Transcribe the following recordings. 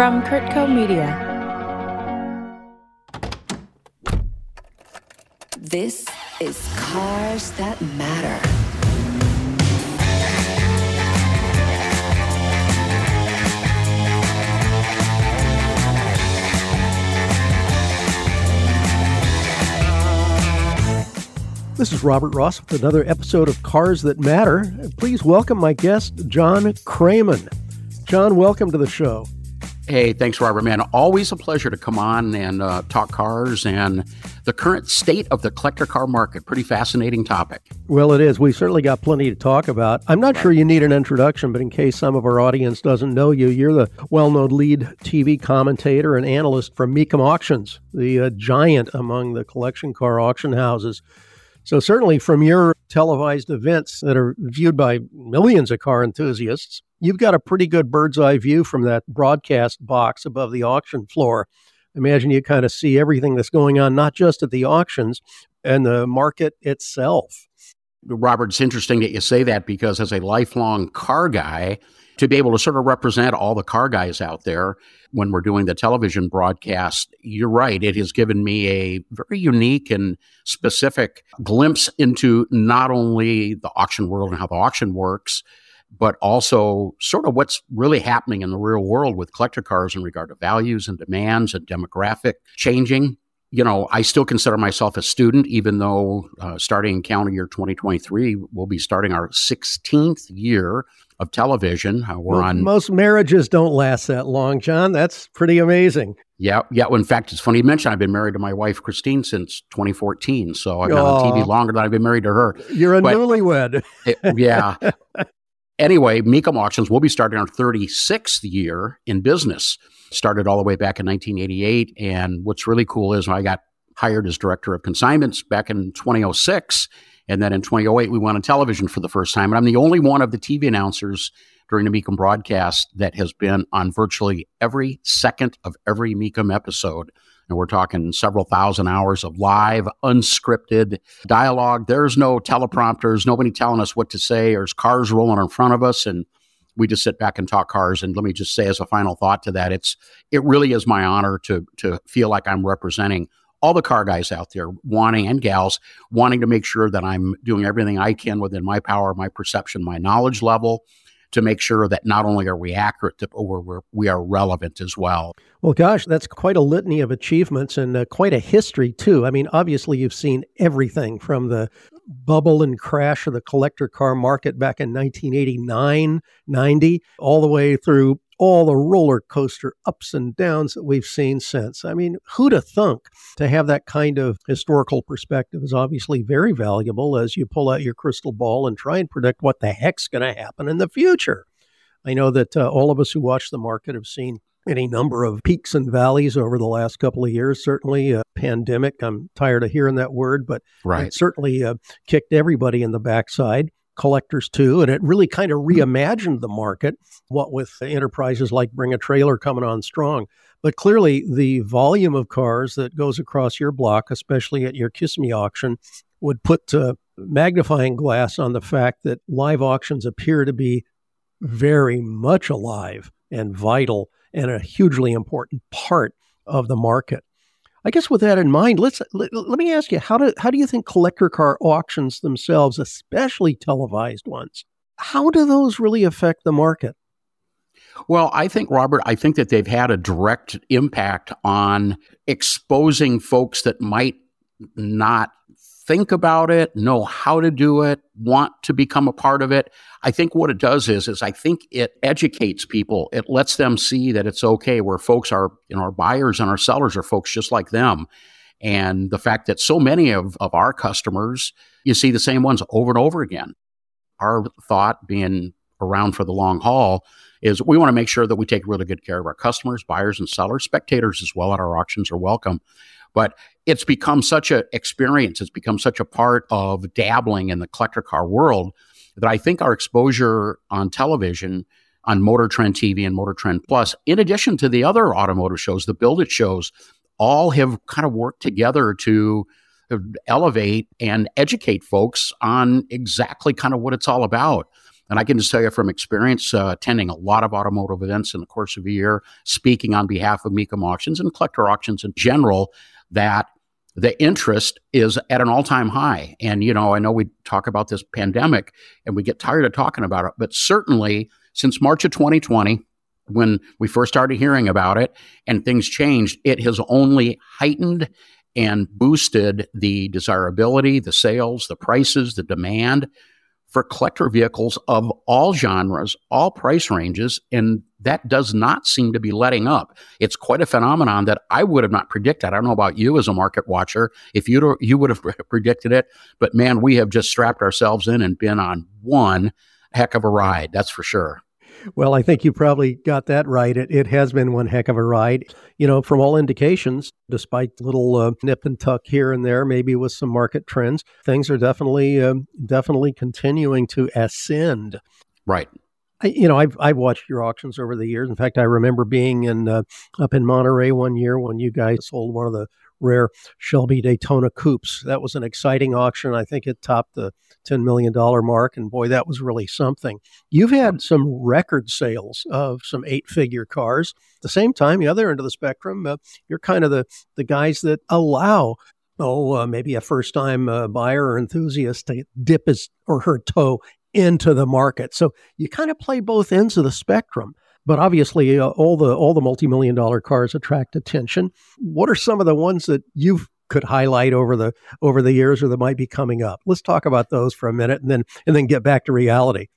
from Kurtco Media. This is Cars That Matter. This is Robert Ross with another episode of Cars That Matter. Please welcome my guest, John Kraman. John, welcome to the show. Hey, thanks, Robert. Man, always a pleasure to come on and uh, talk cars and the current state of the collector car market. Pretty fascinating topic. Well, it is. We certainly got plenty to talk about. I'm not sure you need an introduction, but in case some of our audience doesn't know you, you're the well known lead TV commentator and analyst from Mecum Auctions, the uh, giant among the collection car auction houses. So, certainly from your televised events that are viewed by millions of car enthusiasts, you've got a pretty good bird's eye view from that broadcast box above the auction floor. Imagine you kind of see everything that's going on, not just at the auctions and the market itself. Robert, it's interesting that you say that because as a lifelong car guy, to be able to sort of represent all the car guys out there when we're doing the television broadcast, you're right. It has given me a very unique and specific glimpse into not only the auction world and how the auction works, but also sort of what's really happening in the real world with collector cars in regard to values and demands and demographic changing you know, I still consider myself a student, even though uh, starting in calendar year 2023, we'll be starting our 16th year of television. Uh, we're on most marriages don't last that long, John. That's pretty amazing. Yeah, yeah. Well, in fact, it's funny you mentioned I've been married to my wife Christine since 2014, so I've been on TV longer than I've been married to her. You're a but, newlywed. it, yeah. Anyway, Mecum Auctions will be starting our 36th year in business. Started all the way back in 1988. And what's really cool is I got hired as director of consignments back in 2006. And then in 2008, we went on television for the first time. And I'm the only one of the TV announcers during the Mecum broadcast that has been on virtually every second of every Mecum episode. And we're talking several thousand hours of live, unscripted dialogue. There's no teleprompters, nobody telling us what to say. There's cars rolling in front of us. And we just sit back and talk cars. And let me just say as a final thought to that, it's it really is my honor to to feel like I'm representing all the car guys out there wanting and gals wanting to make sure that I'm doing everything I can within my power, my perception, my knowledge level to make sure that not only are we accurate, but we're, we are relevant as well. Well, gosh, that's quite a litany of achievements and uh, quite a history, too. I mean, obviously, you've seen everything from the bubble and crash of the collector car market back in 1989, 90, all the way through all the roller coaster ups and downs that we've seen since. I mean, who'd have thunk to have that kind of historical perspective is obviously very valuable as you pull out your crystal ball and try and predict what the heck's going to happen in the future. I know that uh, all of us who watch the market have seen any number of peaks and valleys over the last couple of years. Certainly, a pandemic. I'm tired of hearing that word, but right. it certainly uh, kicked everybody in the backside collectors too. And it really kind of hmm. reimagined the market, what with enterprises like Bring a Trailer coming on strong. But clearly, the volume of cars that goes across your block, especially at your Kissimmee auction, would put uh, magnifying glass on the fact that live auctions appear to be very much alive and vital and a hugely important part of the market. I guess with that in mind, let's let, let, me ask you how do how do you think collector car auctions themselves, especially televised ones, how do those really affect the market? Well, I think Robert, I think that they've had a direct impact on exposing folks that might not think about it, know how to do it, want to become a part of it. I think what it does is, is I think it educates people. It lets them see that it's okay where folks are, you know, our buyers and our sellers are folks just like them. And the fact that so many of, of our customers, you see the same ones over and over again. Our thought being around for the long haul is we want to make sure that we take really good care of our customers, buyers and sellers, spectators as well at our auctions are welcome. But it's become such an experience, it's become such a part of dabbling in the collector car world that I think our exposure on television, on Motor Trend TV and Motor Trend Plus, in addition to the other automotive shows, the Build It shows, all have kind of worked together to elevate and educate folks on exactly kind of what it's all about. And I can just tell you from experience, uh, attending a lot of automotive events in the course of a year, speaking on behalf of Mecum Auctions and collector auctions in general, that the interest is at an all-time high. And you know, I know we talk about this pandemic and we get tired of talking about it, but certainly since March of 2020, when we first started hearing about it and things changed, it has only heightened and boosted the desirability, the sales, the prices, the demand for collector vehicles of all genres, all price ranges, and that does not seem to be letting up. It's quite a phenomenon that I would have not predicted. I don't know about you as a market watcher, if you you would have predicted it, but man, we have just strapped ourselves in and been on one heck of a ride. That's for sure. Well, I think you probably got that right. It, it has been one heck of a ride. You know, from all indications, despite little uh, nip and tuck here and there, maybe with some market trends, things are definitely um, definitely continuing to ascend. Right. I, you know, I've I've watched your auctions over the years. In fact, I remember being in uh, up in Monterey one year when you guys sold one of the rare Shelby Daytona coupes. That was an exciting auction. I think it topped the $10 million mark. And boy, that was really something. You've had some record sales of some eight figure cars. At the same time, the other end of the spectrum, uh, you're kind of the, the guys that allow oh, uh, maybe a first time uh, buyer or enthusiast to dip his or her toe into the market. So you kind of play both ends of the spectrum. But obviously, uh, all the all the multi million dollar cars attract attention. What are some of the ones that you could highlight over the over the years or that might be coming up? Let's talk about those for a minute, and then and then get back to reality.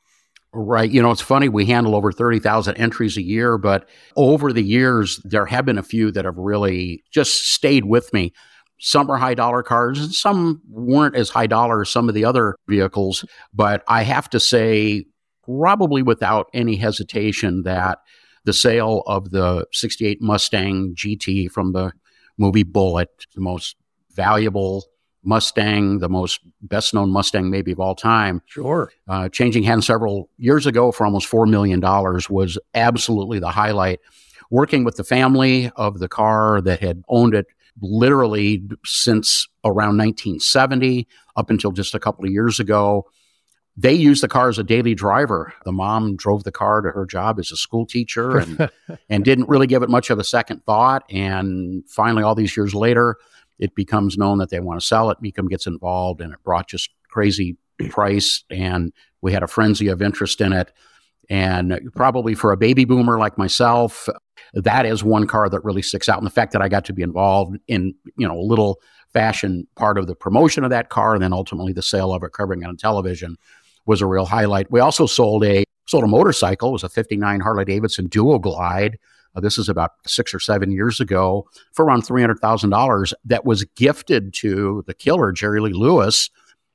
Right. You know, it's funny. We handle over 30,000 entries a year, but over the years, there have been a few that have really just stayed with me. Some are high dollar cars and some weren't as high dollar as some of the other vehicles. But I have to say, probably without any hesitation that the sale of the 68 Mustang GT from the movie Bullitt, the most valuable Mustang, the most best known Mustang maybe of all time. Sure. Uh, changing hands several years ago for almost $4 million was absolutely the highlight. Working with the family of the car that had owned it literally since around 1970 up until just a couple of years ago they used the car as a daily driver. The mom drove the car to her job as a school teacher and and didn't really give it much of a second thought. And finally, all these years later, it becomes known that they want to sell it. Mecum gets involved, and it brought just crazy price. And we had a frenzy of interest in it. And probably for a baby boomer like myself, that is one car that really sticks out. And the fact that I got to be involved in, you know, a little fashion part of the promotion of that car and then ultimately the sale of it covering it on television was a real highlight. We also sold a sold a motorcycle. It was a 59 Harley Davidson Duo Glide. Uh, this is about six or seven years ago for around $300,000 that was gifted to the killer, Jerry Lee Lewis,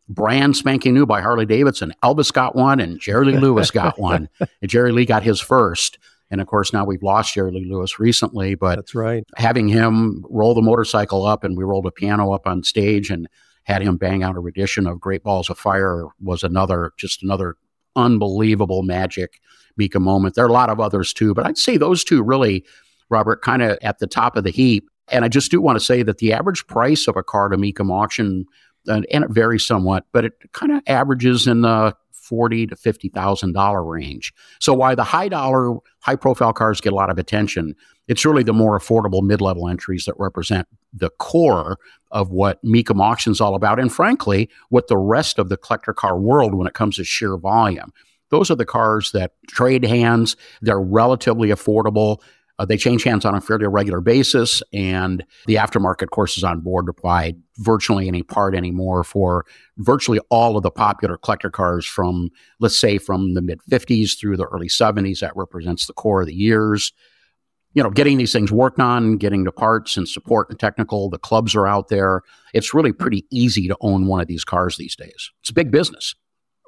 brand spanking new by Harley Davidson. Elvis got one and Jerry Lee Lewis got one. And Jerry Lee got his first. And of course, now we've lost Jerry Lee Lewis recently, but that's right. Having him roll the motorcycle up and we rolled a piano up on stage and had him bang out a rendition of Great Balls of Fire was another, just another unbelievable magic Mecum moment. There are a lot of others too, but I'd say those two really, Robert, kind of at the top of the heap. And I just do want to say that the average price of a car to Mecum auction, and, and it varies somewhat, but it kind of averages in the forty to fifty thousand dollar range. So why the high dollar, high profile cars get a lot of attention, it's really the more affordable mid level entries that represent the core of what Mecum Auction is all about, and frankly, what the rest of the collector car world when it comes to sheer volume. Those are the cars that trade hands. They're relatively affordable. Uh, they change hands on a fairly regular basis, and the aftermarket courses on board provide virtually any part anymore for virtually all of the popular collector cars from, let's say, from the mid 50s through the early 70s. That represents the core of the years you know, getting these things worked on, getting the parts and support and technical. The clubs are out there. It's really pretty easy to own one of these cars these days. It's a big business.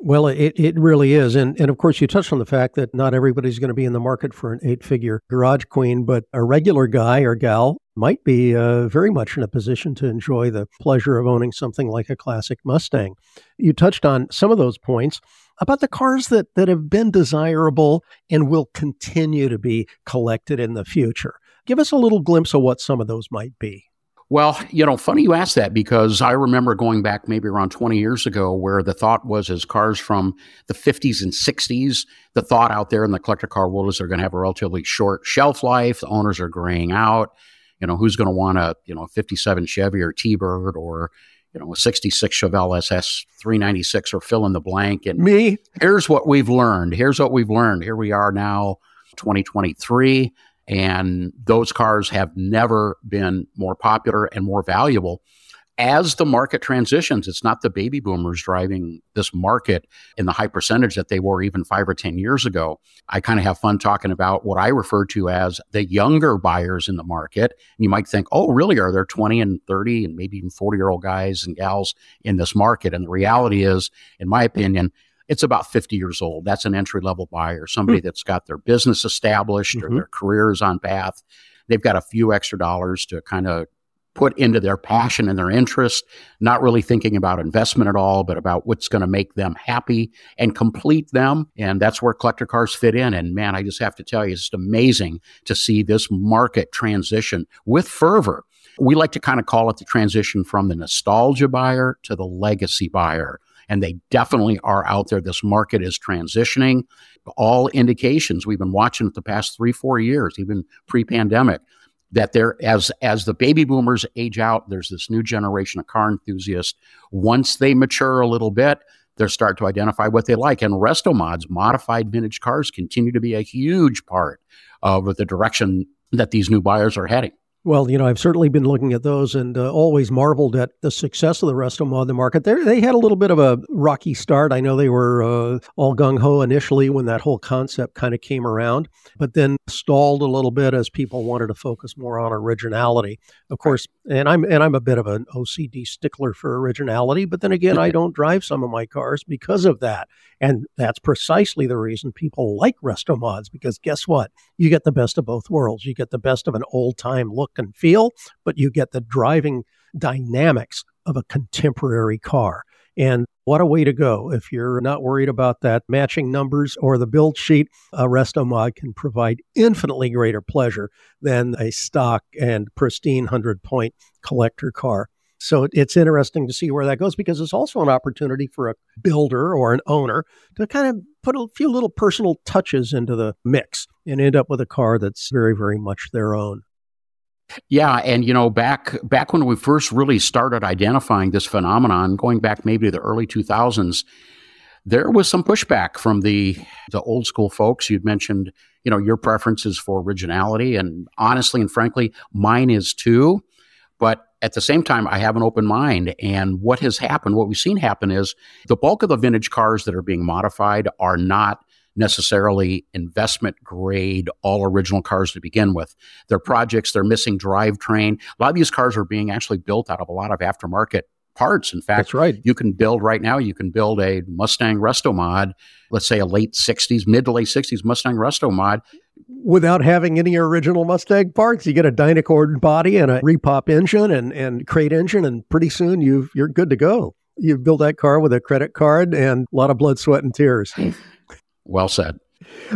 Well, it, it really is. And, and of course, you touched on the fact that not everybody's going to be in the market for an eight figure garage queen, but a regular guy or gal might be uh, very much in a position to enjoy the pleasure of owning something like a classic Mustang. You touched on some of those points about the cars that, that have been desirable and will continue to be collected in the future. Give us a little glimpse of what some of those might be. Well, you know, funny you ask that because I remember going back maybe around 20 years ago where the thought was as cars from the 50s and 60s, the thought out there in the collector car world is they're going to have a relatively short shelf life. The owners are graying out. You know, who's going to want a, you know, 57 Chevy or T-Bird or, you know, a 66 Chevelle SS 396 or fill in the blank. And me, here's what we've learned. Here's what we've learned. Here we are now, 2023 and those cars have never been more popular and more valuable. As the market transitions, it's not the baby boomers driving this market in the high percentage that they were even five or 10 years ago. I kind of have fun talking about what I refer to as the younger buyers in the market. And you might think, oh, really? Are there 20 and 30 and maybe even 40 year old guys and gals in this market? And the reality is, in my opinion, it's about 50 years old. That's an entry level buyer, somebody mm-hmm. that's got their business established mm-hmm. or their career is on path. They've got a few extra dollars to kind of put into their passion and their interest, not really thinking about investment at all, but about what's going to make them happy and complete them. And that's where collector cars fit in. And man, I just have to tell you, it's just amazing to see this market transition with fervor. We like to kind of call it the transition from the nostalgia buyer to the legacy buyer and they definitely are out there. This market is transitioning. All indications we've been watching it the past three, four years, even pre-pandemic, that there as as the baby boomers age out, there's this new generation of car enthusiasts. Once they mature a little bit, they start to identify what they like. And resto mods, modified vintage cars, continue to be a huge part of the direction that these new buyers are heading. Well, you know, I've certainly been looking at those and uh, always marveled at the success of the Resto Mod in the market. They're, they had a little bit of a rocky start. I know they were uh, all gung ho initially when that whole concept kind of came around, but then stalled a little bit as people wanted to focus more on originality. Of course, and I'm and I'm a bit of an OCD stickler for originality, but then again, I don't drive some of my cars because of that. And that's precisely the reason people like resto mods because guess what? You get the best of both worlds. You get the best of an old time look and feel, but you get the driving dynamics of a contemporary car. And what a way to go. If you're not worried about that matching numbers or the build sheet, a resto mod can provide infinitely greater pleasure than a stock and pristine 100 point collector car. So it's interesting to see where that goes because it's also an opportunity for a builder or an owner to kind of put a few little personal touches into the mix and end up with a car that's very, very much their own. Yeah, and you know, back back when we first really started identifying this phenomenon, going back maybe to the early 2000s, there was some pushback from the the old school folks. You'd mentioned, you know, your preferences for originality, and honestly and frankly, mine is too. But at the same time, I have an open mind. And what has happened, what we've seen happen is the bulk of the vintage cars that are being modified are not necessarily investment grade, all original cars to begin with. They're projects, they're missing drivetrain. A lot of these cars are being actually built out of a lot of aftermarket parts. In fact, That's right. you can build right now, you can build a Mustang Resto mod, let's say a late 60s, mid to late 60s Mustang Resto mod. Without having any original Mustang parts, you get a Dynacorn body and a repop engine and, and crate engine, and pretty soon you you're good to go. You build that car with a credit card and a lot of blood, sweat, and tears. well said.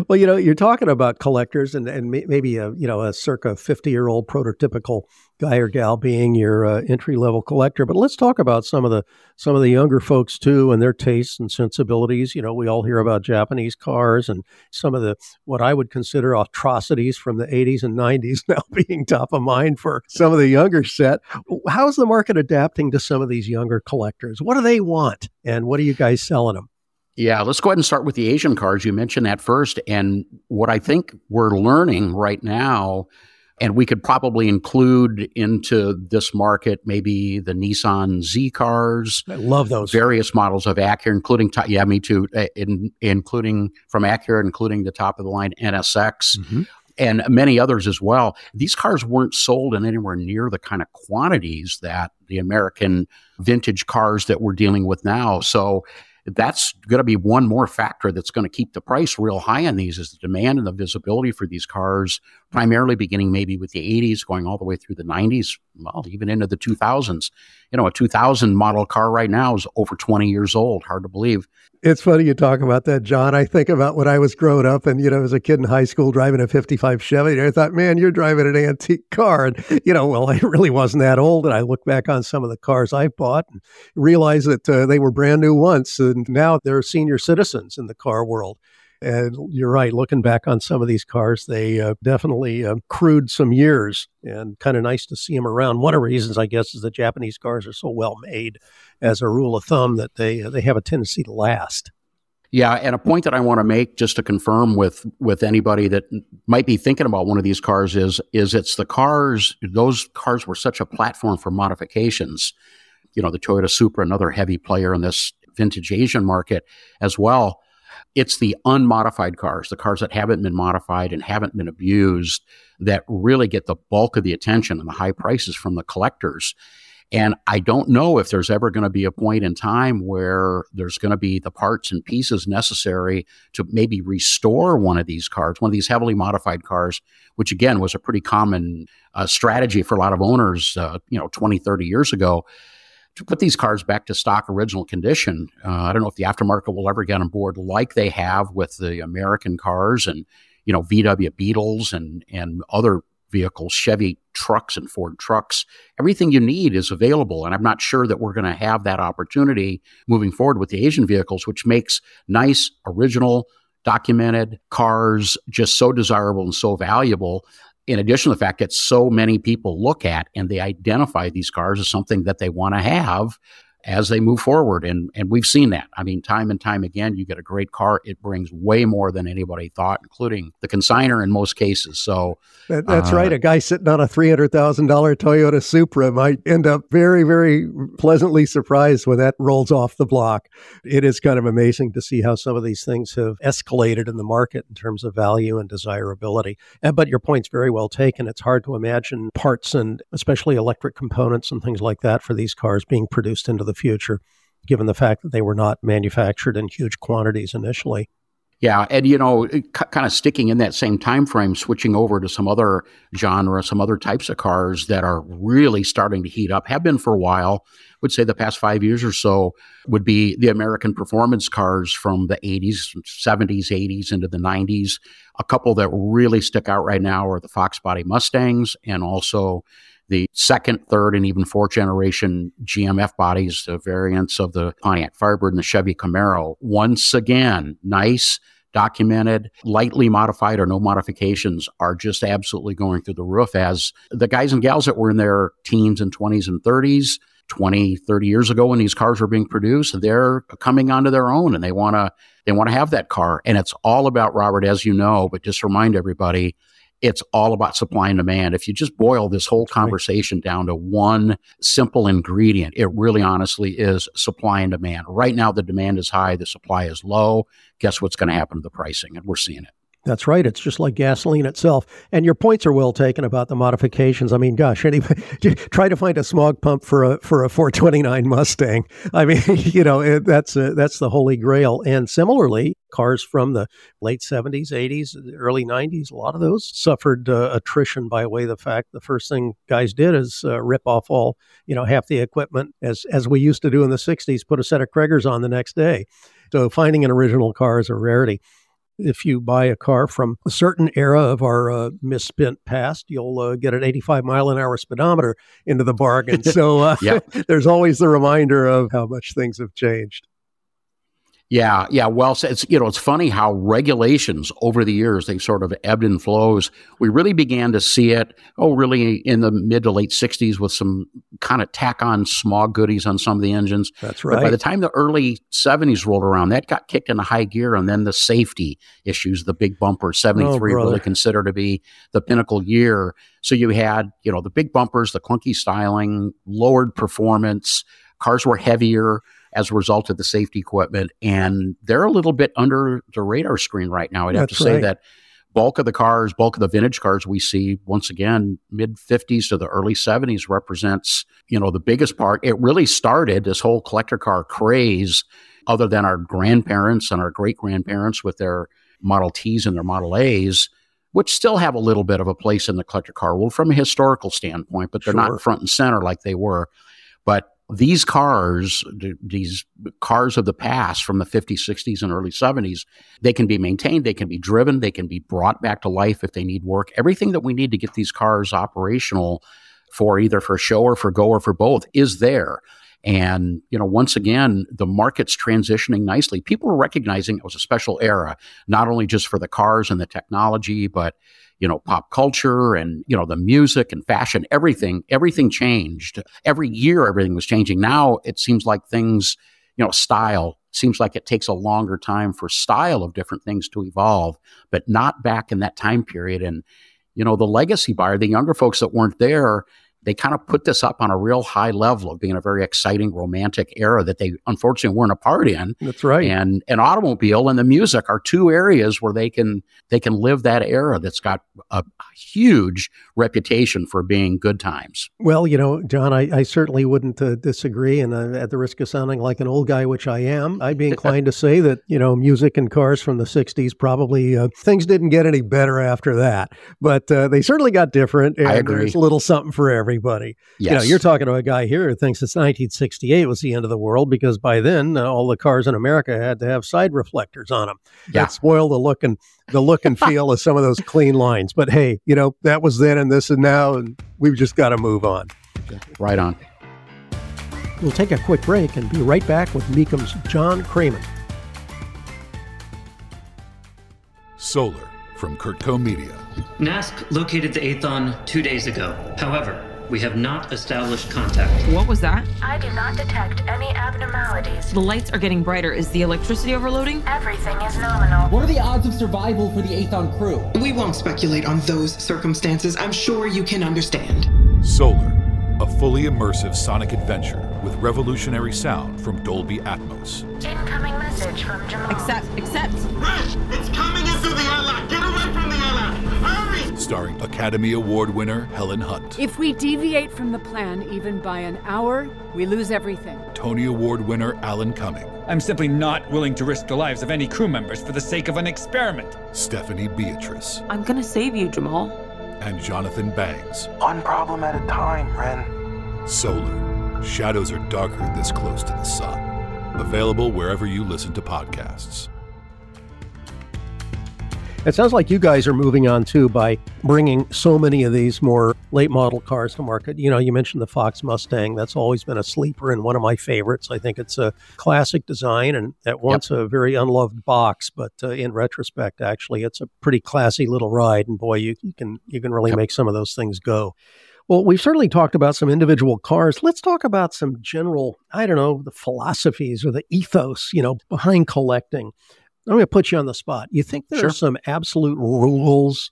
Well, you know, you're talking about collectors and, and maybe a, you know, a circa 50 year old prototypical guy or gal being your uh, entry level collector. But let's talk about some of the, some of the younger folks too and their tastes and sensibilities. You know, we all hear about Japanese cars and some of the, what I would consider atrocities from the 80s and 90s now being top of mind for some of the younger set. How's the market adapting to some of these younger collectors? What do they want? And what are you guys selling them? Yeah, let's go ahead and start with the Asian cars. You mentioned that first. And what I think we're learning right now, and we could probably include into this market maybe the Nissan Z cars. I love those. Various models of Acura, including, yeah, me too, uh, in, including from Acura, including the top of the line NSX. Mm-hmm. And many others as well. These cars weren't sold in anywhere near the kind of quantities that the American vintage cars that we're dealing with now. So, that's going to be one more factor that's going to keep the price real high on these is the demand and the visibility for these cars, primarily beginning maybe with the 80s, going all the way through the 90s well, even into the 2000s. You know, a 2000 model car right now is over 20 years old. Hard to believe. It's funny you talk about that, John. I think about when I was growing up and, you know, as a kid in high school driving a 55 Chevy, And I thought, man, you're driving an antique car. And, you know, well, I really wasn't that old. And I look back on some of the cars I bought and realize that uh, they were brand new once. And now they're senior citizens in the car world. And you're right, looking back on some of these cars, they uh, definitely uh, some years and kind of nice to see them around. One of the reasons, I guess, is that Japanese cars are so well made as a rule of thumb that they, uh, they have a tendency to last. Yeah, and a point that I want to make just to confirm with with anybody that might be thinking about one of these cars is is it's the cars those cars were such a platform for modifications. You know, the Toyota Supra, another heavy player in this vintage Asian market as well it's the unmodified cars, the cars that haven't been modified and haven't been abused, that really get the bulk of the attention and the high prices from the collectors. And I don't know if there's ever going to be a point in time where there's going to be the parts and pieces necessary to maybe restore one of these cars, one of these heavily modified cars, which again was a pretty common uh, strategy for a lot of owners, uh, you know, 20, 30 years ago to put these cars back to stock original condition. Uh, I don't know if the aftermarket will ever get on board like they have with the American cars and you know VW Beetles and and other vehicles, Chevy trucks and Ford trucks. Everything you need is available, and I'm not sure that we're going to have that opportunity moving forward with the Asian vehicles, which makes nice original documented cars just so desirable and so valuable in addition to the fact that so many people look at and they identify these cars as something that they want to have as they move forward. And, and we've seen that. I mean, time and time again, you get a great car. It brings way more than anybody thought, including the consigner in most cases. So that, that's uh, right. A guy sitting on a $300,000 Toyota Supra might end up very, very pleasantly surprised when that rolls off the block. It is kind of amazing to see how some of these things have escalated in the market in terms of value and desirability. And, but your point's very well taken. It's hard to imagine parts and especially electric components and things like that for these cars being produced into the the future, given the fact that they were not manufactured in huge quantities initially. Yeah, and you know, kind of sticking in that same time frame, switching over to some other genre, some other types of cars that are really starting to heat up, have been for a while. Would say the past five years or so would be the American performance cars from the 80s, 70s, 80s into the 90s. A couple that really stick out right now are the Fox Body Mustangs and also the second, third, and even fourth generation GM F-bodies, the variants of the Pontiac Firebird and the Chevy Camaro. Once again, nice, documented, lightly modified or no modifications are just absolutely going through the roof as the guys and gals that were in their teens and 20s and 30s 20 30 years ago when these cars were being produced they're coming onto their own and they want to they want to have that car and it's all about robert as you know but just remind everybody it's all about supply and demand. If you just boil this whole conversation down to one simple ingredient, it really honestly is supply and demand. Right now, the demand is high, the supply is low. Guess what's going to happen to the pricing? And we're seeing it. That's right. It's just like gasoline itself. And your points are well taken about the modifications. I mean, gosh, anybody try to find a smog pump for a for a 429 Mustang. I mean, you know, it, that's a, that's the holy grail. And similarly, cars from the late 70s, 80s, early 90s, a lot of those suffered uh, attrition by way of the fact the first thing guys did is uh, rip off all, you know, half the equipment as as we used to do in the 60s, put a set of Cragars on the next day. So finding an original car is a rarity if you buy a car from a certain era of our uh, misspent past, you'll uh, get an 85 mile an hour speedometer into the bargain. So uh, there's always the reminder of how much things have changed. Yeah, yeah. Well, it's you know it's funny how regulations over the years they sort of ebbed and flows. We really began to see it. Oh, really in the mid to late '60s with some kind of tack on smog goodies on some of the engines. That's right. But by the time the early '70s rolled around, that got kicked into high gear, and then the safety issues, the big bumper '73 oh, really considered to be the pinnacle year. So you had you know the big bumpers, the clunky styling, lowered performance. Cars were heavier as a result of the safety equipment. And they're a little bit under the radar screen right now. I'd have to say right. that bulk of the cars, bulk of the vintage cars we see, once again, mid 50s to the early 70s represents, you know, the biggest part. It really started this whole collector car craze, other than our grandparents and our great grandparents with their Model Ts and their Model As which still have a little bit of a place in the collector car world from a historical standpoint, but they're Sure. not front and center like they were. But these cars, these cars of the past from the 50s, 60s, and early 70s, they can be maintained, they can be driven, they can be brought back to life if they need work. Everything that we need to get these cars operational for either for show or for go or for both is there. And, you know, once again, the market's transitioning nicely. People are recognizing it was a special era, not only just for the cars and the technology, but, you know, pop culture and, you know, the music and fashion, everything, everything changed. Every year, everything was changing. Now it seems like things, you know, style seems like it takes a longer time for style of different things to evolve, but not back in that time period. And, you know, the legacy buyer, the younger folks that weren't there, they kind of put this up on a real high level of being a very exciting romantic era that they unfortunately weren't a part in That's right. and an automobile and the music are two areas where they can they can live that era that's got a huge reputation for being good times Well, you know, John, I, I certainly wouldn't uh, disagree. And uh, at the risk of sounding like an old guy, which I am, I'd be inclined to say that, you know, music and cars from the 60s probably uh, things didn't get any better after that. But uh, they certainly got different. And I agree. There's a little something for everybody. yes You know, you're talking to a guy here who thinks it's 1968 was the end of the world because by then uh, all the cars in America had to have side reflectors on them. Yeah. That spoiled the look and the look and feel of some of those clean lines. But hey, you know, that was then and this and now, and we've just got to move on. right on We'll take a quick break and be right back with Mecum's John Kraman. Solar from Kurtco Media. NASC located the Aethon two days ago. However, we have not established contact. What was that? I do not detect any abnormalities. The lights are getting brighter. Is the electricity overloading? Everything is nominal. What are the odds of survival for the Aethon crew? We won't speculate on those circumstances. I'm sure you can understand. Solar, a fully immersive sonic adventure with revolutionary sound from Dolby Atmos. Incoming message from Jamal. Accept, accept. Rash, it's coming Starring Academy Award winner Helen Hunt, If we deviate from the plan even by an hour, we lose everything. Tony Award winner Alan Cumming, I'm simply not willing to risk the lives of any crew members for the sake of an experiment. Stephanie Beatrice, I'm gonna save you, Jamal. and Jonathan Bangs. One problem at a time, Ren. Solar. Shadows are darker this close to the sun. Available wherever you listen to podcasts. It sounds like you guys are moving on too by bringing so many of these more late model cars to market. You know, you mentioned the Fox Mustang. That's always been a sleeper and one of my favorites. I think it's a classic design and at once a very unloved box, but uh, in retrospect, actually, it's a pretty classy little ride. And boy, you, you can you can really Yep. make some of those things go. Well, we've certainly talked about some individual cars. Let's talk about some general, I don't know, the philosophies or the ethos, you know, behind collecting. I'm going to put you on the spot. You think there Sure. are some absolute rules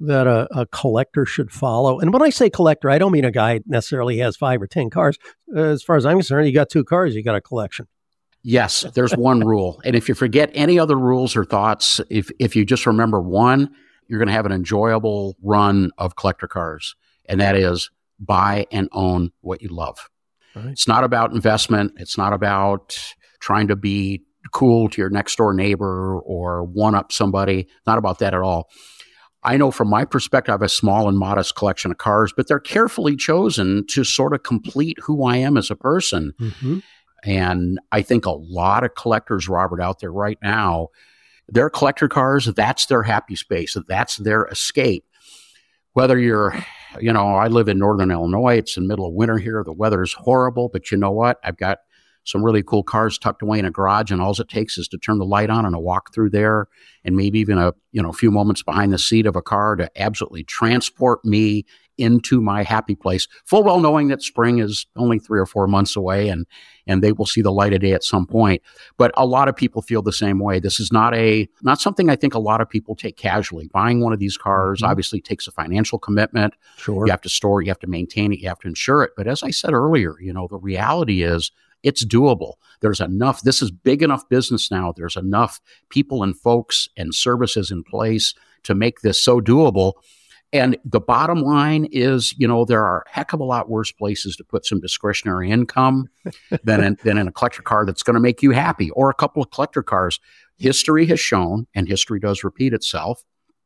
that a, a collector should follow? And when I say collector, I don't mean a guy necessarily has five or 10 cars. Uh, as far as I'm concerned, you got two cars, you got a collection. Yes, there's one rule. And if you forget any other rules or thoughts, if if you just remember one, you're going to have an enjoyable run of collector cars. And that is buy and own what you love. Right. It's not about investment, it's not about trying to be cool to your next door neighbor or one up somebody. Not about that at all. I know from my perspective, I have a small and modest collection of cars, but they're carefully chosen to sort of complete who I am as a person. Mm-hmm. And I think a lot of collectors, Robert, out there right now, their collector cars, that's their happy space. That's their escape. Whether you're, you know, I live in Northern Illinois, it's in the middle of winter here. The weather is horrible, but you know what? I've got some really cool cars tucked away in a garage, and all it takes is to turn the light on and a walk through there, and maybe even a you know a few moments behind the seat of a car to absolutely transport me into my happy place. Full well knowing that spring is only three or four months away, and and they will see the light of day at some point. But a lot of people feel the same way. This is not a not something I think a lot of people take casually. Buying one of these cars Mhm. obviously takes a financial commitment. Sure. You have to store it, you have to maintain it, you have to insure it. But as I said earlier, you know, the reality is it's doable. There's enough, this is big enough business now. There's enough people and folks and services in place to make this so doable. And the bottom line is, you know, there are a heck of a lot worse places to put some discretionary income than in, than in a collector car that's going to make you happy or a couple of collector cars. History has shown, and history does repeat itself,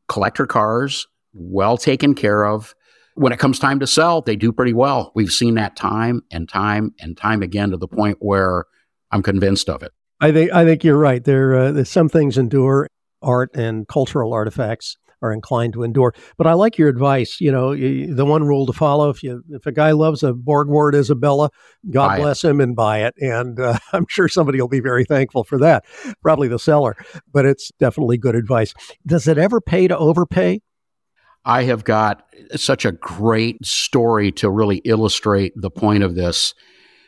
collector cars, well taken care of. When it comes time to sell, they do pretty well. We've seen that time and time and time again to the point where I'm convinced of it. I think I think you're right. There, uh, some things endure. Art and cultural artifacts are inclined to endure. But I like your advice. You know, the one rule to follow: if you if a guy loves a Borgward Isabella, God buy bless it. him and buy it. And uh, I'm sure somebody will be very thankful for that. Probably the seller, but it's definitely good advice. Does it ever pay to overpay? I have got such a great story to really illustrate the point of this.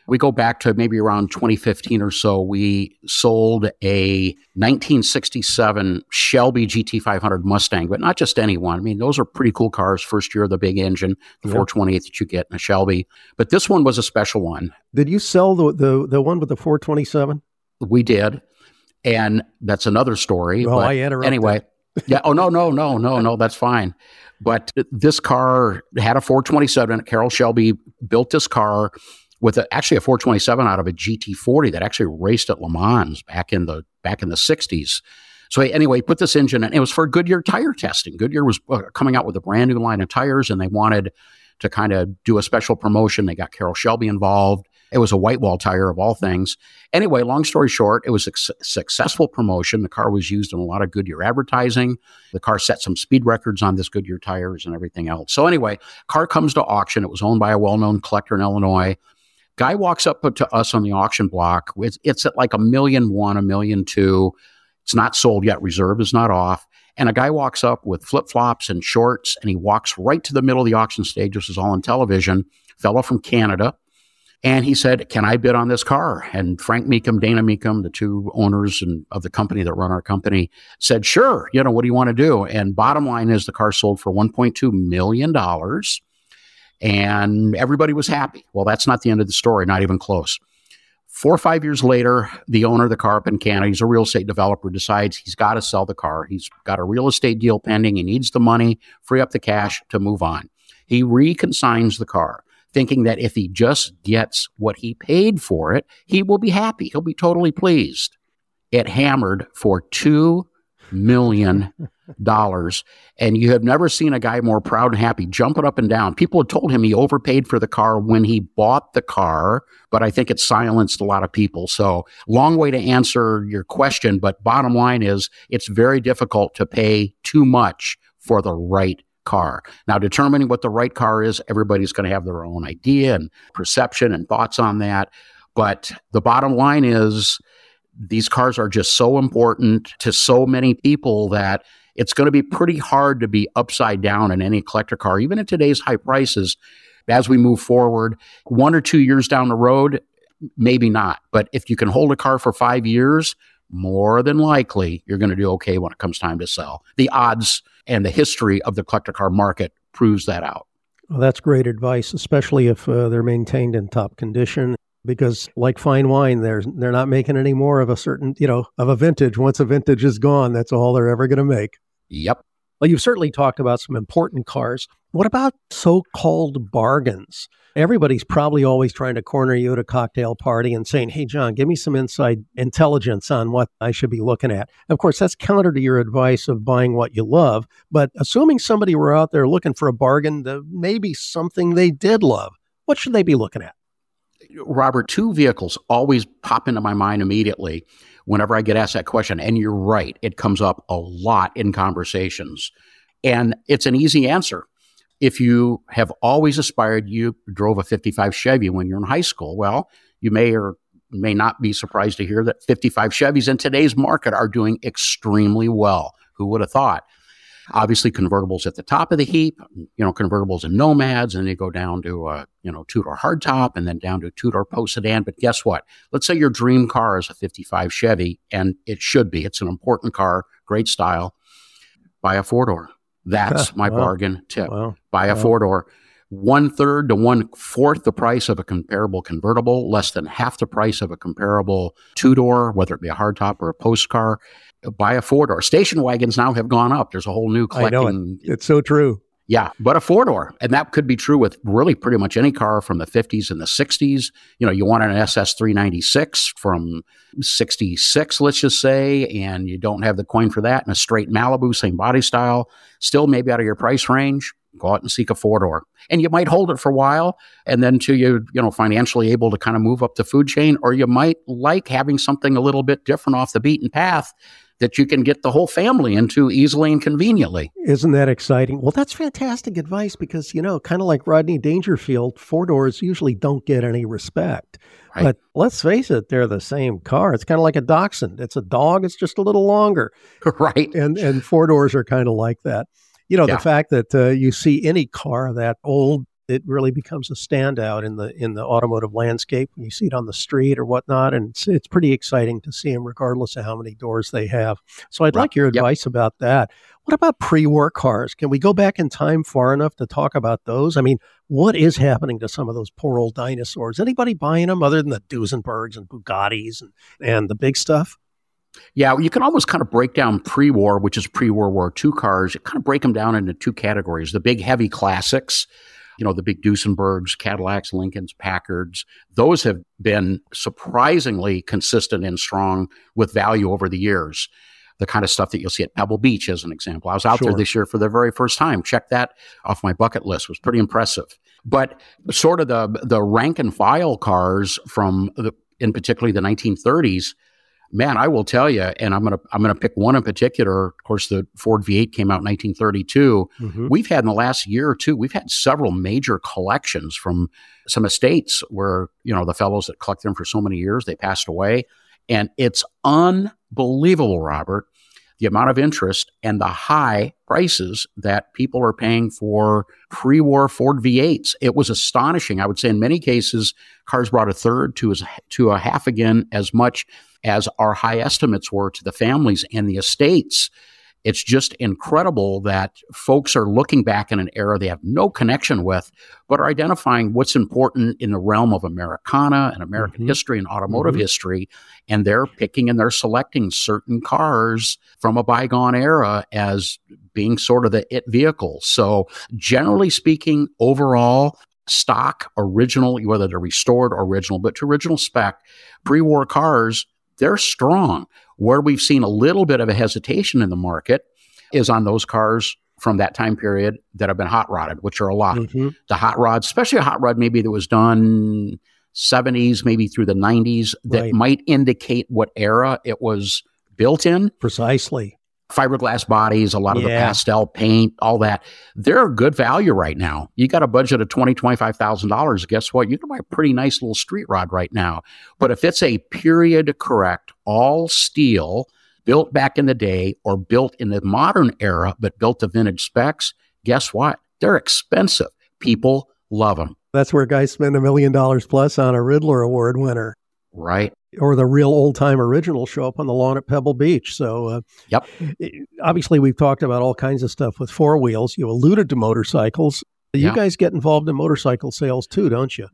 We go back to maybe around 2015 or so. We sold a 1967 Shelby GT500 Mustang, but not just any one. I mean, those are pretty cool cars. First year of the big engine, the yep. 428 that you get in a Shelby. But this one was a special one. Did you sell the the, the one with the 427? We did. And that's another story. Oh, I interrupted. Anyway, yeah. Oh no, no, no, no, no. That's fine. But this car had a 427. Carroll Shelby built this car with a, actually a 427 out of a GT40 that actually raced at Le Mans back in the back in the 60s. So anyway, put this engine in. It was for Goodyear tire testing. Goodyear was uh, coming out with a brand new line of tires, and they wanted to kind of do a special promotion. They got Carroll Shelby involved. It was a white wall tire of all mm-hmm. things. Anyway, long story short, it was a su- successful promotion. The car was used in a lot of Goodyear advertising. The car set some speed records on this Goodyear tires and everything else. So anyway, car comes to auction. It was owned by a well-known collector in Illinois. Guy walks up to us on the auction block. It's, it's at like a million one, a million two. It's not sold yet. Reserve is not off. And a guy walks up with flip flops and shorts, and he walks right to the middle of the auction stage. This is all on television. Fellow from Canada. And he said, Can I bid on this car? And Frank Mecum, Dana Mecum, the two owners and, of the company that run our company, said, Sure. You know, what do you want to do? And bottom line is the car sold for $1.2 million. And everybody was happy. Well, that's not the end of the story, not even close. Four or five years later, the owner of the car up in Canada, he's a real estate developer, decides he's got to sell the car. He's got a real estate deal pending. He needs the money, free up the cash to move on. He reconsigns the car thinking that if he just gets what he paid for it, he will be happy. He'll be totally pleased. It hammered for two million dollars. And you have never seen a guy more proud and happy jumping up and down. People had told him he overpaid for the car when he bought the car, but I think it silenced a lot of people. So long way to answer your question. But bottom line is it's very difficult to pay too much for the right car. Now, determining what the right car is, everybody's going to have their own idea and perception and thoughts on that. But the bottom line is these cars are just so important to so many people that it's going to be pretty hard to be upside down in any collector car, even at today's high prices. As we move forward, one or two years down the road, maybe not. But if you can hold a car for five years, more than likely you're going to do okay when it comes time to sell. The odds and the history of the collector car market proves that out. Well, that's great advice, especially if uh, they're maintained in top condition. Because, like fine wine, they're they're not making any more of a certain, you know, of a vintage. Once a vintage is gone, that's all they're ever going to make. Yep. Well, you've certainly talked about some important cars. What about so called bargains? Everybody's probably always trying to corner you at a cocktail party and saying, Hey, John, give me some inside intelligence on what I should be looking at. Of course, that's counter to your advice of buying what you love. But assuming somebody were out there looking for a bargain, maybe something they did love, what should they be looking at? Robert, two vehicles always pop into my mind immediately whenever I get asked that question. And you're right, it comes up a lot in conversations. And it's an easy answer if you have always aspired, you drove a 55 Chevy when you're in high school, well, you may or may not be surprised to hear that 55 Chevys in today's market are doing extremely well. Who would have thought? Obviously, convertibles at the top of the heap, you know, convertibles and nomads, and they go down to a, you know, two door hardtop and then down to a two door post sedan. But guess what? Let's say your dream car is a 55 Chevy, and it should be. It's an important car, great style. Buy a four door that's my wow. bargain tip. Wow. Buy a wow. four door. One third to one fourth the price of a comparable convertible, less than half the price of a comparable two door, whether it be a hardtop or a post car. Buy a four door. Station wagons now have gone up. There's a whole new collecting. It. It's so true. Yeah, but a four door. And that could be true with really pretty much any car from the 50s and the 60s. You know, you want an SS 396 from 66, let's just say, and you don't have the coin for that, and a straight Malibu, same body style, still maybe out of your price range. Go out and seek a four door. And you might hold it for a while and then till you're, you know, financially able to kind of move up the food chain, or you might like having something a little bit different off the beaten path that you can get the whole family into easily and conveniently. Isn't that exciting? Well, that's fantastic advice because, you know, kind of like Rodney Dangerfield, four doors usually don't get any respect. Right. But let's face it, they're the same car. It's kind of like a dachshund. It's a dog, it's just a little longer. right. And and four doors are kind of like that. You know, yeah. the fact that uh, you see any car that old it really becomes a standout in the in the automotive landscape. When you see it on the street or whatnot, and it's, it's pretty exciting to see them, regardless of how many doors they have. So I'd right. like your advice yep. about that. What about pre-war cars? Can we go back in time far enough to talk about those? I mean, what is happening to some of those poor old dinosaurs? Anybody buying them other than the Duesenbergs and Bugattis and, and the big stuff? Yeah, you can almost kind of break down pre-war, which is pre-World War II cars. You kind of break them down into two categories: the big heavy classics, you know, the big Duesenbergs, Cadillacs, Lincolns, Packards, those have been surprisingly consistent and strong with value over the years. The kind of stuff that you'll see at Pebble Beach, as an example. I was out sure. there this year for the very first time. Check that off my bucket list. It was pretty impressive. But sort of the the rank and file cars from the, in particularly the 1930s, man, I will tell you, and I'm gonna I'm gonna pick one in particular. Of course, the Ford V8 came out in 1932. Mm-hmm. We've had in the last year or two, we've had several major collections from some estates where you know the fellows that collect them for so many years they passed away, and it's unbelievable, Robert, the amount of interest and the high prices that people are paying for pre-war Ford V8s. It was astonishing. I would say in many cases, cars brought a third to as to a half again as much as our high estimates were to the families and the estates. It's just incredible that folks are looking back in an era they have no connection with, but are identifying what's important in the realm of Americana and American mm-hmm. history and automotive mm-hmm. history. And they're picking and they're selecting certain cars from a bygone era as being sort of the it vehicle. So, generally speaking, overall, stock, original, whether they're restored or original, but to original spec, pre war cars they're strong. Where we've seen a little bit of a hesitation in the market is on those cars from that time period that have been hot rodded, which are a lot. Mm-hmm. The hot rods, especially a hot rod maybe that was done 70s, maybe through the 90s, that right. might indicate what era it was built in. Precisely fiberglass bodies, a lot of yeah. the pastel paint, all that. They're a good value right now. You got a budget of twenty, twenty-five thousand dollars. Guess what? You can buy a pretty nice little street rod right now. But if it's a period correct, all steel, built back in the day or built in the modern era, but built to vintage specs, guess what? They're expensive. People love them. That's where guys spend a million dollars plus on a Ridler Award winner. Right or the real old time original show up on the lawn at Pebble Beach. So, uh, yep. Obviously, we've talked about all kinds of stuff with four wheels. You alluded to motorcycles. You yeah. guys get involved in motorcycle sales too, don't you?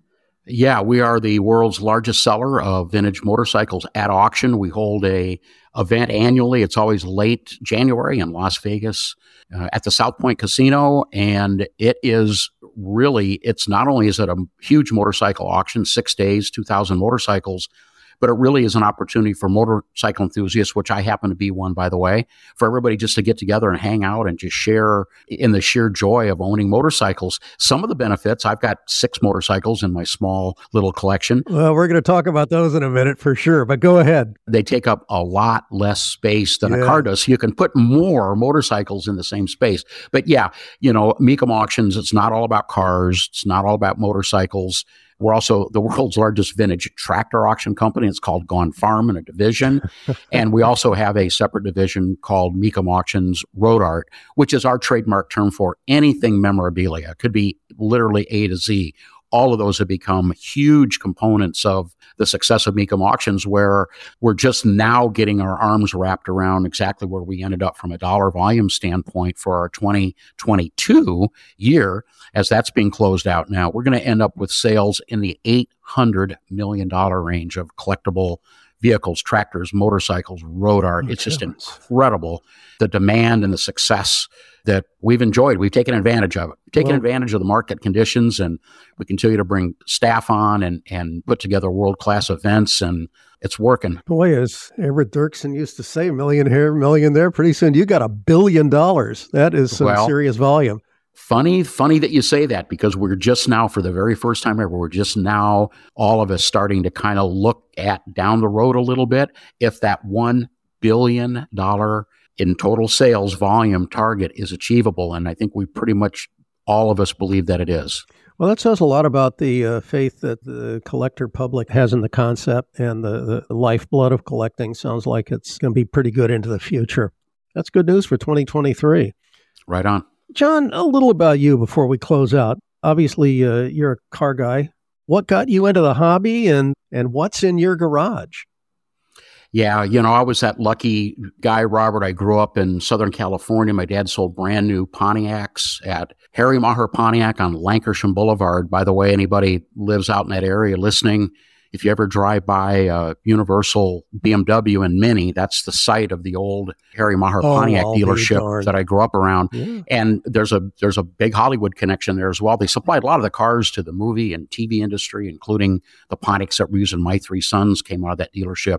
Yeah, we are the world's largest seller of vintage motorcycles at auction. We hold a event annually. It's always late January in Las Vegas uh, at the South Point Casino, and it is really. It's not only is it a huge motorcycle auction, six days, two thousand motorcycles but it really is an opportunity for motorcycle enthusiasts, which I happen to be one, by the way, for everybody just to get together and hang out and just share in the sheer joy of owning motorcycles. Some of the benefits, I've got six motorcycles in my small little collection. Well, we're going to talk about those in a minute for sure, but go ahead. They take up a lot less space than yeah. a car does. So you can put more motorcycles in the same space. But yeah, you know, Mecum Auctions, it's not all about cars, it's not all about motorcycles. We're also the world's largest vintage tractor auction company. It's called Gone Farmin' a division. and we also have a separate division called Mecum Auctions Road Art, which is our trademark term for anything memorabilia. It could be literally A to Z all of those have become huge components of the success of Mecum auctions, where we're just now getting our arms wrapped around exactly where we ended up from a dollar volume standpoint for our 2022 year. As that's being closed out now, we're going to end up with sales in the $800 million range of collectible vehicles, tractors, motorcycles, road art. Oh, it's just incredible the demand and the success that we've enjoyed. We've taken advantage of it. We've taken Well- advantage of the market conditions, and we continue to bring staff on and and put together world class events, and it's working. Boy, as Everett Dirksen used to say, million here, million there. Pretty soon you got a billion dollars. That is some Well- serious volume. Funny, funny that you say that because we're just now, for the very first time ever, we're just now, all of us starting to kind of look at down the road a little bit if that $1 billion in total sales volume target is achievable. And I think we pretty much all of us believe that it is. Well, that says a lot about the uh, faith that the collector public has in the concept and the, the lifeblood of collecting. Sounds like it's going to be pretty good into the future. That's good news for 2023. Right on. John, a little about you before we close out. Obviously, uh, you're a car guy. What got you into the hobby and, and what's in your garage? Yeah, you know, I was that lucky guy, Robert. I grew up in Southern California. My dad sold brand new Pontiacs at Harry Maher Pontiac on Lankershim Boulevard. By the way, anybody lives out in that area listening, if you ever drive by uh, Universal BMW and Mini, that's the site of the old Harry Maher Oh, Pontiac dealership that I grew up around. Yeah. And there's a there's a big Hollywood connection there as well. They supplied a lot of the cars to the movie and TV industry, including the Pontiacs that were used in My Three Sons came out of that dealership.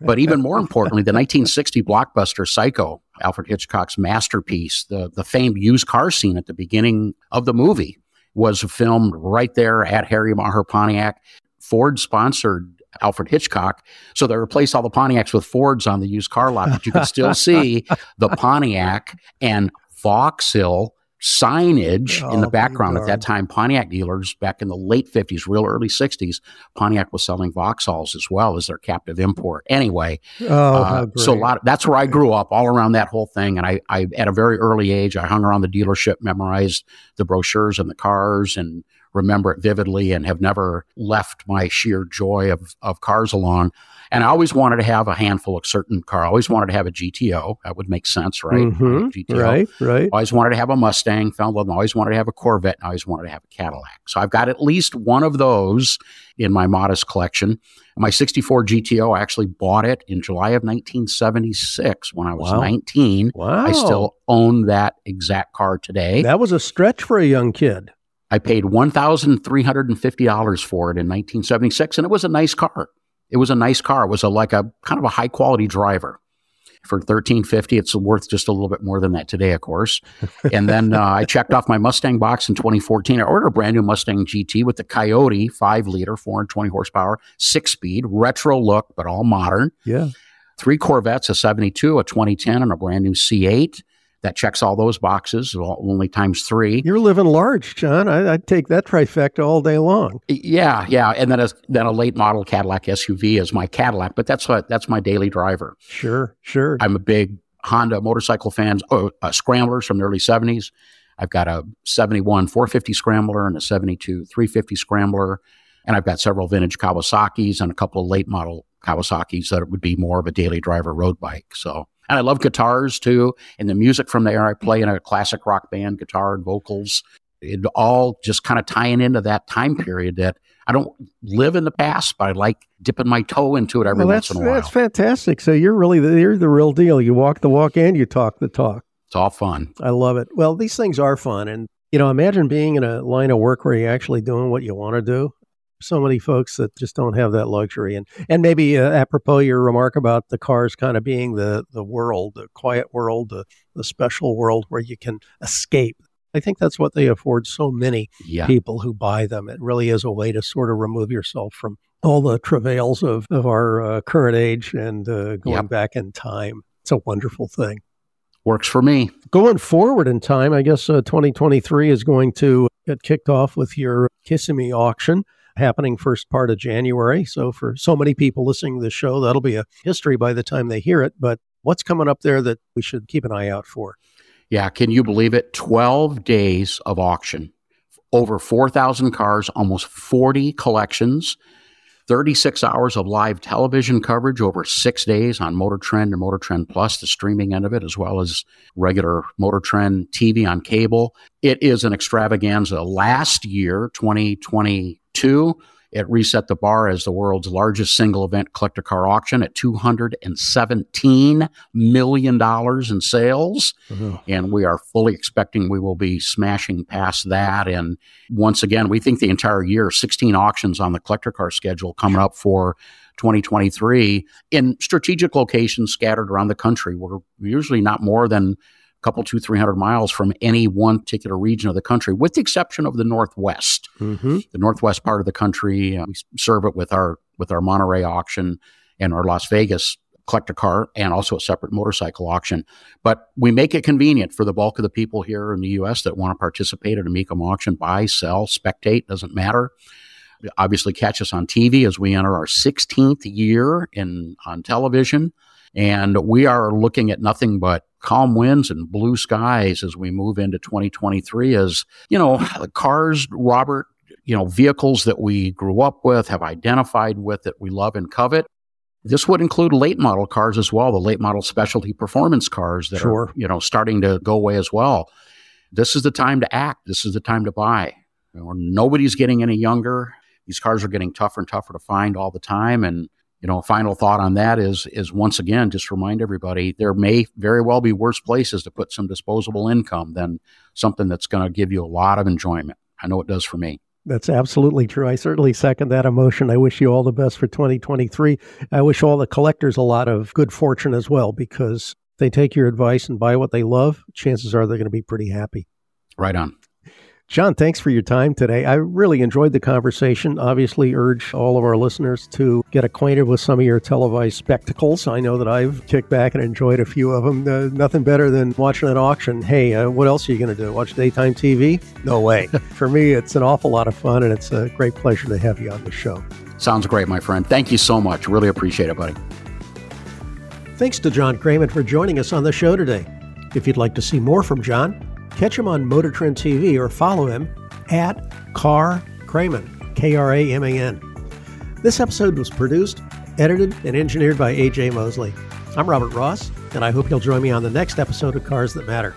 But even more importantly, the 1960 blockbuster Psycho, Alfred Hitchcock's masterpiece, the the famed used car scene at the beginning of the movie was filmed right there at Harry Maher Pontiac. Ford sponsored Alfred Hitchcock. So they replaced all the Pontiacs with Fords on the used car lot, but you can still see the Pontiac and Vauxhall signage in the Oh, background. At that time, Pontiac dealers back in the late 50s, real early 60s, Pontiac was selling Vauxhalls as well as their captive import. Anyway, Oh, uh, so a lot. that's where I grew up, all around that whole thing. And I, I, at a very early age, I hung around the dealership, memorized the brochures and the cars, and remember it vividly, and have never left my sheer joy of of cars along. And I always wanted to have a handful of certain car. I always wanted to have a GTO. That would make sense, right? Mhm. GTO. Right, right. Always wanted to have a Mustang. Fell in love. with. Always wanted to have a Corvette. And I always wanted to have a Cadillac. So I've got at least one of those in my modest collection. My 64 GTO, I actually bought it in July of 1976 when I was Wow. 19. Wow. I still own that exact car today. That was a stretch for a young kid. I paid $1,350 for it in 1976, and it was a nice car. It was a nice car. It was a like a kind of a high quality driver. For 1350 it's worth just a little bit more than that today, of course. And then uh, I checked off my Mustang box in 2014. I ordered a brand new Mustang GT with the Coyote 5 liter, 420 horsepower, six speed, retro look, but all modern. Yeah. Three Corvettes, a 72, a 2010, and a brand new C8. That checks all those boxes, well, only times three. You're living large, John. I, I'd take that trifecta all day long. Yeah, yeah, and then a then a late model Cadillac SUV is my Cadillac, but that's what that's my daily driver. Sure, sure. I'm a big Honda motorcycle fan. Oh, uh, scramblers from the early '70s. I've got a '71 450 Scrambler and a '72 350 Scrambler, and I've got several vintage Kawasaki's and a couple of late model Kawasaki's that would be more of a daily driver road bike. So, and I love guitars too, and the music from there. I play in a classic rock band, guitar and vocals. It all just kind of tying into that time period that I don't live in the past, but I like dipping my toe into it every well, once in a while. that's fantastic. So you're really the, you're the real deal. You walk the walk and you talk the talk. It's all fun. I love it. Well, these things are fun, and you know, imagine being in a line of work where you're actually doing what you want to do. So many folks that just don't have that luxury, and and maybe uh, apropos your remark about the cars kind of being the the world, the quiet world, the the special world where you can escape. I think that's what they afford so many Yeah. people who buy them. It really is a way to sort of remove yourself from all the travails of of our uh, current age and uh, going Yep. back in time. It's a wonderful thing Works for me. going forward in time, I guess uh, 2023 is going to get kicked off with your Kissimmee auction happening first part of January. So for so many people listening to the show, that'll be a history by the time they hear it. But what's coming up there that we should keep an eye out for? Yeah, can you believe it? 12 days of auction. Over 4,000 cars, almost 40 collections, 36 hours of live television coverage over six days on Motor Trend and Motor Trend Plus, the streaming end of it, as well as regular Motor Trend TV on cable. It is an extravaganza. Last year, 2022, It reset the bar as the world's largest single event collector car auction at $217 million in sales. Mm-hmm. And we are fully expecting we will be smashing past that. And once again, we think the entire year, 16 auctions on the collector car schedule coming up for 2023 in strategic locations scattered around the country. We're usually not more than couple, two, three hundred miles from any one particular region of the country, with the exception of the Northwest. Mm-hmm. The Northwest part of the country, uh, we serve it with our with our Monterey auction and our Las Vegas collector car and also a separate motorcycle auction. But we make it convenient for the bulk of the people here in the U.S. that want to participate at a Mecum auction, buy, sell, spectate, doesn't matter obviously catch us on TV as we enter our 16th year in on television. And we are looking at nothing but calm winds and blue skies as we move into 2023 as, you know, the cars, Robert, you know, vehicles that we grew up with, have identified with, that we love and covet. This would include late model cars as well, the late model specialty performance cars that Sure. are, you know, starting to go away as well. This is the time to act. This is the time to buy. You know, nobody's getting any younger. These cars are getting tougher and tougher to find all the time. And, you know, final thought on that is is once again, just remind everybody there may very well be worse places to put some disposable income than something that's going to give you a lot of enjoyment. I know it does for me. That's absolutely true. I certainly second that emotion. I wish you all the best for 2023. I wish all the collectors a lot of good fortune as well because they take your advice and buy what they love, chances are they're going to be pretty happy. Right on. John, thanks for your time today. I really enjoyed the conversation. Obviously, urge all of our listeners to get acquainted with some of your televised spectacles. I know that I've kicked back and enjoyed a few of them. Uh, nothing better than watching an auction. Hey, uh, what else are you going to do? Watch daytime TV? No way. for me, it's an awful lot of fun, and it's a great pleasure to have you on the show. Sounds great, my friend. Thank you so much. Really appreciate it, buddy. Thanks to John Kraman for joining us on the show today. If you'd like to see more from John, catch him on Motor Trend TV or follow him at Car Kraman, K R A M A N. This episode was produced, edited, and engineered by AJ Mosley. I'm Robert Ross, and I hope you'll join me on the next episode of Cars That Matter.